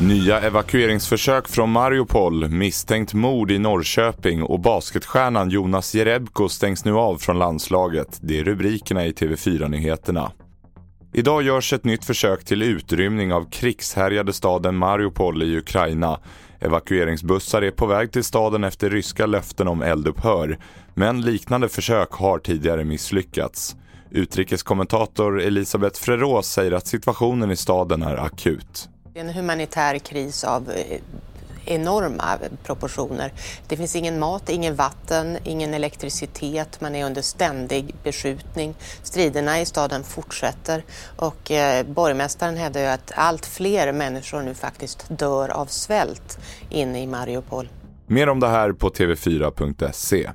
Nya evakueringsförsök från Mariupol, misstänkt mord i Norrköping och basketstjärnan Jonas Jerebko stängs nu av från landslaget. Det är rubrikerna i TV4-nyheterna. Idag görs ett nytt försök till utrymning av krigshärjade staden Mariupol i Ukraina. Evakueringsbussar är på väg till staden efter ryska löften om eldupphör. Men liknande försök har tidigare misslyckats. Utrikeskommentator Elisabeth Frerås säger att situationen i staden är akut. Det är en humanitär kris av eh, enorma proportioner. Det finns ingen mat, ingen vatten, ingen elektricitet, man är under ständig beskjutning. Striderna i staden fortsätter och eh, borgmästaren hävdar ju att allt fler människor nu faktiskt dör av svält inne i Mariupol. Mer om det här på tv4.se.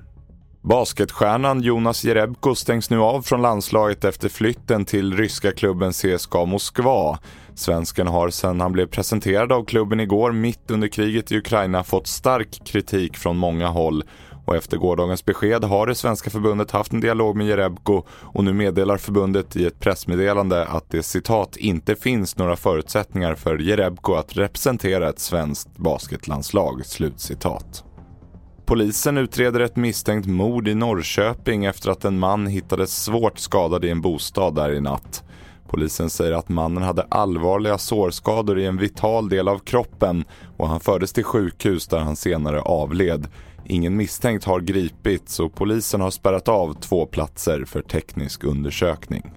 Basketstjärnan Jonas Jerebko stängs nu av från landslaget efter flytten till ryska klubben CSKA Moskva. Svensken har sedan han blev presenterad av klubben igår mitt under kriget i Ukraina fått stark kritik från många håll. Och efter gårdagens besked har det svenska förbundet haft en dialog med Jerebko och nu meddelar förbundet i ett pressmeddelande att det citat inte finns några förutsättningar för Jerebko att representera ett svenskt basketlandslag. Slutcitat. Polisen utreder ett misstänkt mord i Norrköping efter att en man hittades svårt skadad i en bostad där i natt. Polisen säger att mannen hade allvarliga sårskador i en vital del av kroppen och han fördes till sjukhus där han senare avled. Ingen misstänkt har gripits och polisen har spärrat av två platser för teknisk undersökning.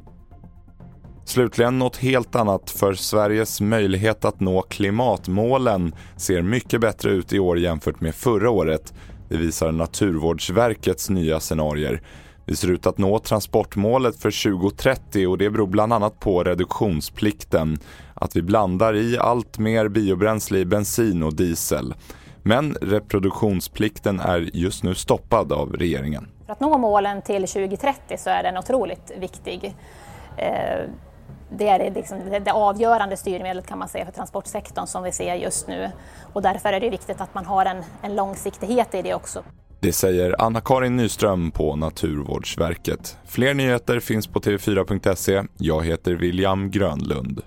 Slutligen något helt annat för Sveriges möjlighet att nå klimatmålen ser mycket bättre ut i år jämfört med förra året. Det visar Naturvårdsverkets nya scenarier. Vi ser ut att nå transportmålet för 2030 och det beror bland annat på reduktionsplikten. Att vi blandar i allt mer biobränsle i bensin och diesel. Men reproduktionsplikten är just nu stoppad av regeringen. För att nå målen till 2030 så är den otroligt viktig. Eh, det är liksom det avgörande styrmedlet kan man säga för transportsektorn som vi ser just nu. Och därför är det viktigt att man har en, en långsiktighet i det också. Det säger Anna-Karin Nyström på Naturvårdsverket. Fler nyheter finns på tv4.se. Jag heter William Grönlund.